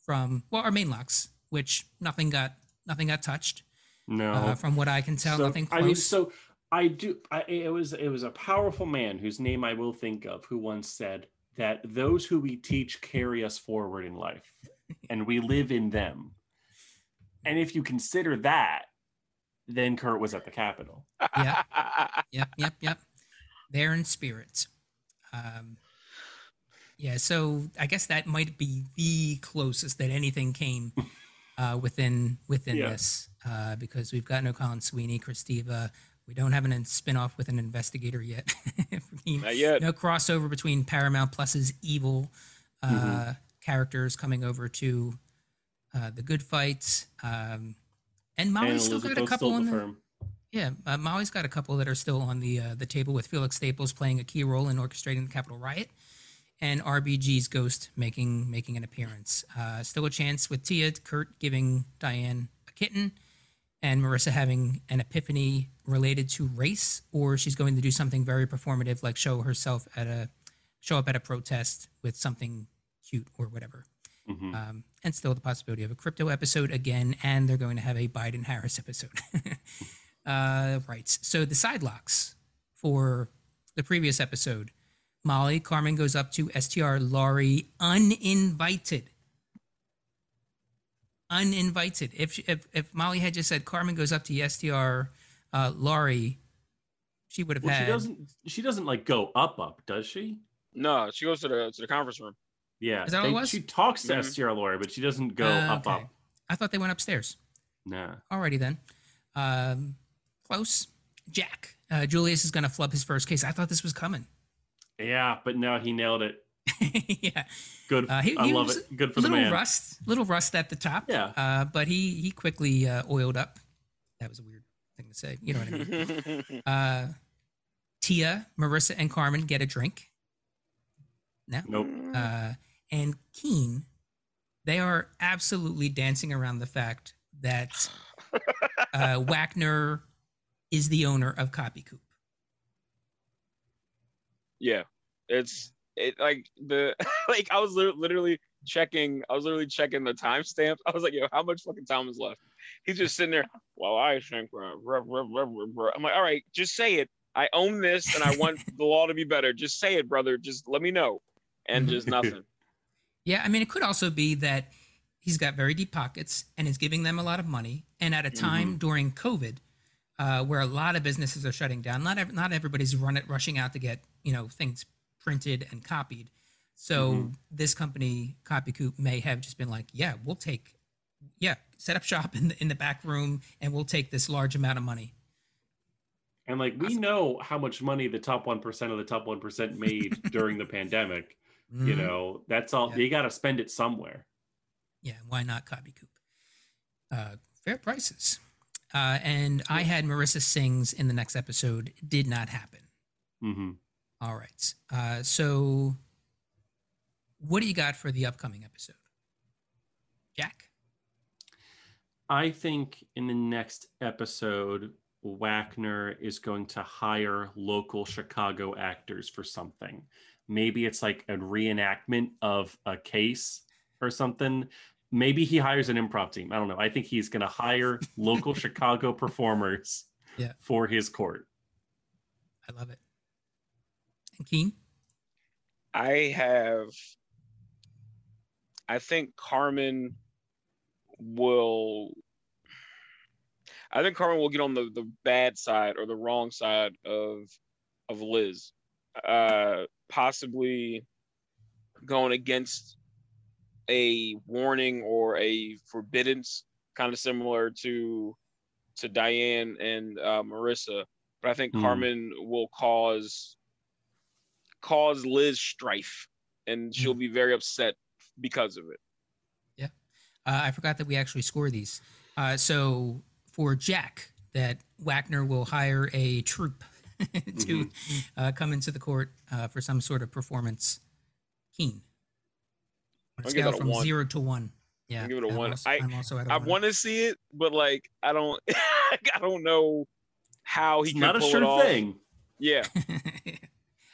from well, our main locks, which nothing got nothing got touched. No, Uh, from what I can tell, So, nothing close. I mean, so I do. I, it was it was a powerful man whose name I will think of, who once said that those who we teach carry us forward in life, and we live in them. And if you consider that, then Kurt was at the Capitol. Yeah. yep, yep, yep. There in spirit. Um, yeah, so I guess that might be the closest that anything came uh, within within Yeah. this, uh, because we've got no Colin Sweeney, Christiva. We don't have a spin off with an investigator yet. I mean, Not yet. no crossover between Paramount Plus's evil uh, Mhm. characters coming over to uh, the good fights, Um, and Molly's still got a couple on the the firm. yeah, uh, Molly's got a couple that are still on the uh, the table with Felix Staples playing a key role in orchestrating the Capitol riot, and RBG's Ghost making making an appearance. Uh, still a chance with Tia, Kurt giving Diane a kitten, and Marissa having an epiphany related to race, or she's going to do something very performative, like show herself at a show up at a protest with something cute or whatever. Mhm. Um, and still the possibility of a crypto episode again, and they're going to have a Biden Harris episode. uh, right. So the side locks for the previous episode Molly, Carmen goes up to STR Laurie uninvited. Uninvited. If, she- if if Molly had just said Carmen goes up to STR uh, Laurie, she would have Well, had. she doesn't. She doesn't like go up, up, does she? No, she goes to the to the conference room. Yeah, Is that what it they- was? she talks to Mhm. STR Lawyer, but she doesn't go Uh, up, okay. up. I thought they went upstairs. Nah. Alrighty then. Um, close. Jack. Uh, Julius is going to flub his first case. I thought this was coming. Yeah, but no, he nailed it. yeah, Good. Uh, he- I he love was it. Good for the little man. rust, little rust at the top. Yeah. uh, but he he quickly uh, oiled up. That was a weird thing to say. You know what I mean? uh, Tia, Marissa, and Carmen get a drink. No. Nope. Uh, and Keen, they are absolutely dancing around the fact that uh, Wackner is the owner of Copy Coop. Yeah, it's it like the like I was literally checking. I was literally checking the timestamp. I was like, yo, how much fucking time is left? He's just sitting there. Well, I think. uh, ruh, ruh, ruh, ruh, ruh." I'm like, all right, just say it. I own this, and I want the law to be better. Just say it, brother. Just let me know. And just nothing. Yeah, I mean, it could also be that he's got very deep pockets and is giving them a lot of money. And at a time during COVID, uh, where a lot of businesses are shutting down, not ev- not everybody's run it, rushing out to get you know things printed and copied. So Mhm. this company, CopyCoop, may have just been like, yeah, we'll take, yeah, set up shop in the, in the back room, and we'll take this large amount of money. And like we Awesome. know how much money the top one percent of the top one percent made during the pandemic. You Mhm. know, that's all. Yeah. You got to spend it somewhere. Yeah, why not CopyCoop? Uh, fair prices. Uh, and I had Marissa Sings in the next episode. Did not happen. hmm All right. Uh, so, what do you got for the upcoming episode, Jack? I think in the next episode, Wackner is going to hire local Chicago actors for something. Maybe it's like a reenactment of a case or something. Maybe he hires an improv team. I don't know. I think he's going to hire local Chicago performers Yeah. for his court. I love it. And Keen? I have. I think Carmen will. I think Carmen will get on the, the bad side or the wrong side of of Liz, uh, possibly going against a warning or a forbiddance, kind of similar to to Diane and uh, Marissa. But I think Hmm. Carmen will cause cause Liz strife, and she'll be very upset because of it. Yeah, uh, I forgot that we actually score these. Uh, so, for Jack, that Wackner will hire a troupe to uh, come into the court uh, for some sort of performance. Keen. On a I'll give scale it a from one. zero to one. Yeah, I'll give it a I'm one. Also, I- I'm also at a I one. want to see it, but like I don't, I don't know how he It's can not a pull it sure off. thing. Yeah,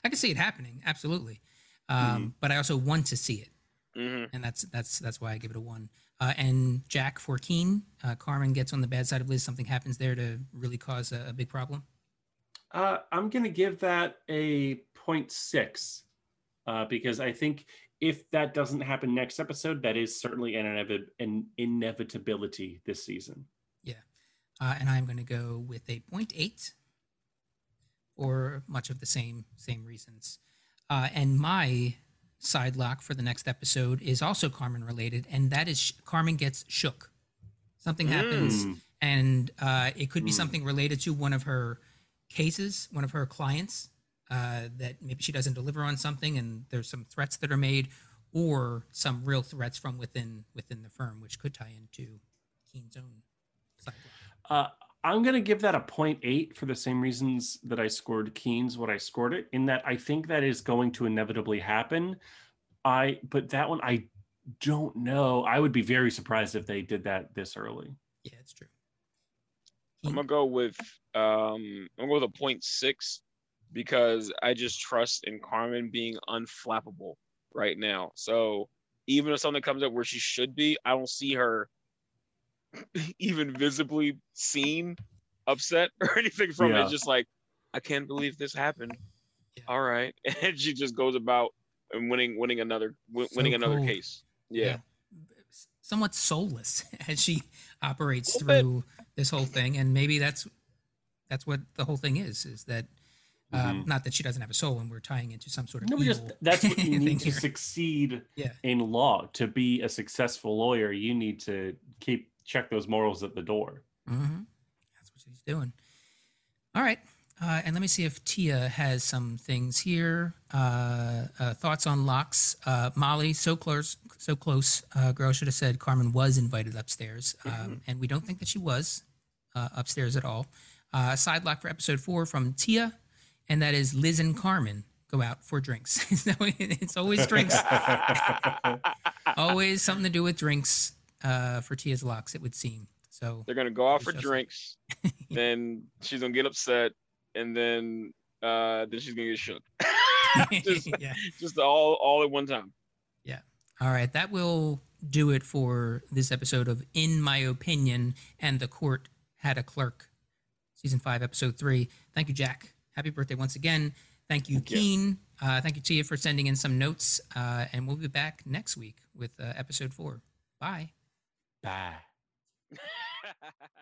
I can see it happening, absolutely. Um, Mm-hmm. But I also want to see it, hmm and that's that's that's why I give it a one. Uh, and Jack for Keen, uh, Carmen gets on the bad side of Liz. Something happens there to really cause a, a big problem. Uh, I'm going to give that a 0.6 uh, because I think if that doesn't happen next episode, that is certainly an, inevi- an inevitability this season. Yeah. Uh, and I'm going to go with a 0.8 for much of the same same reasons. Uh, and my side lock for the next episode is also Carmen related, and that is Carmen gets shook. Something happens, Mm. and uh, it could be Hmm. something related to one of her cases, one of her clients uh, that maybe she doesn't deliver on something, and there's some threats that are made, or some real threats from within within the firm, which could tie into Keen's own. Uh, I'm going to give that a 0.8 for the same reasons that I scored Keen's what I scored it, in that I think that is going to inevitably happen. I But that one, I don't know. I would be very surprised if they did that this early. Yeah, it's true. I'm gonna go with um, I'm gonna go with a point six because I just trust in Carmen being unflappable right now. So even if something comes up where she should be, I don't see her even visibly seen upset or anything from it. Yeah. It's just like I can't believe this happened. Yeah. All right, and she just goes about and winning, winning another, win, So winning another case. Yeah. Somewhat soulless as she operates through bit. This whole thing, and maybe that's that's what the whole thing is. Is that uh, Mhm. not that she doesn't have a soul, and we're tying into some sort of No, just that's what you need to here. succeed Yeah. in law. To be a successful lawyer, you need to keep check those morals at the door. hmm That's what she's doing. All right. Uh, and let me see if Tia has some things here. Uh, uh, thoughts on locks. Uh, Molly, so close, so close. Uh, girl should have said Carmen was invited upstairs, um, and we don't think that she was uh, upstairs at all. Uh, side lock for episode four from Tia, and that is Liz and Carmen go out for drinks. it's always drinks, always something to do with drinks uh, for Tia's locks. It would seem. So They're gonna go out for drinks, then she's gonna get upset, and then uh then she's gonna get shook. just, yeah. just all all at one time. Yeah. All right, that will do it for this episode of In My Opinion and the Court Had a Clerk, season five, episode three. Thank you, Jack. Happy birthday once again. Thank you, Thank you. Keen. Uh, thank you, Tia, for sending in some notes. Uh, and we'll be back next week with uh, episode four. Bye. Bye.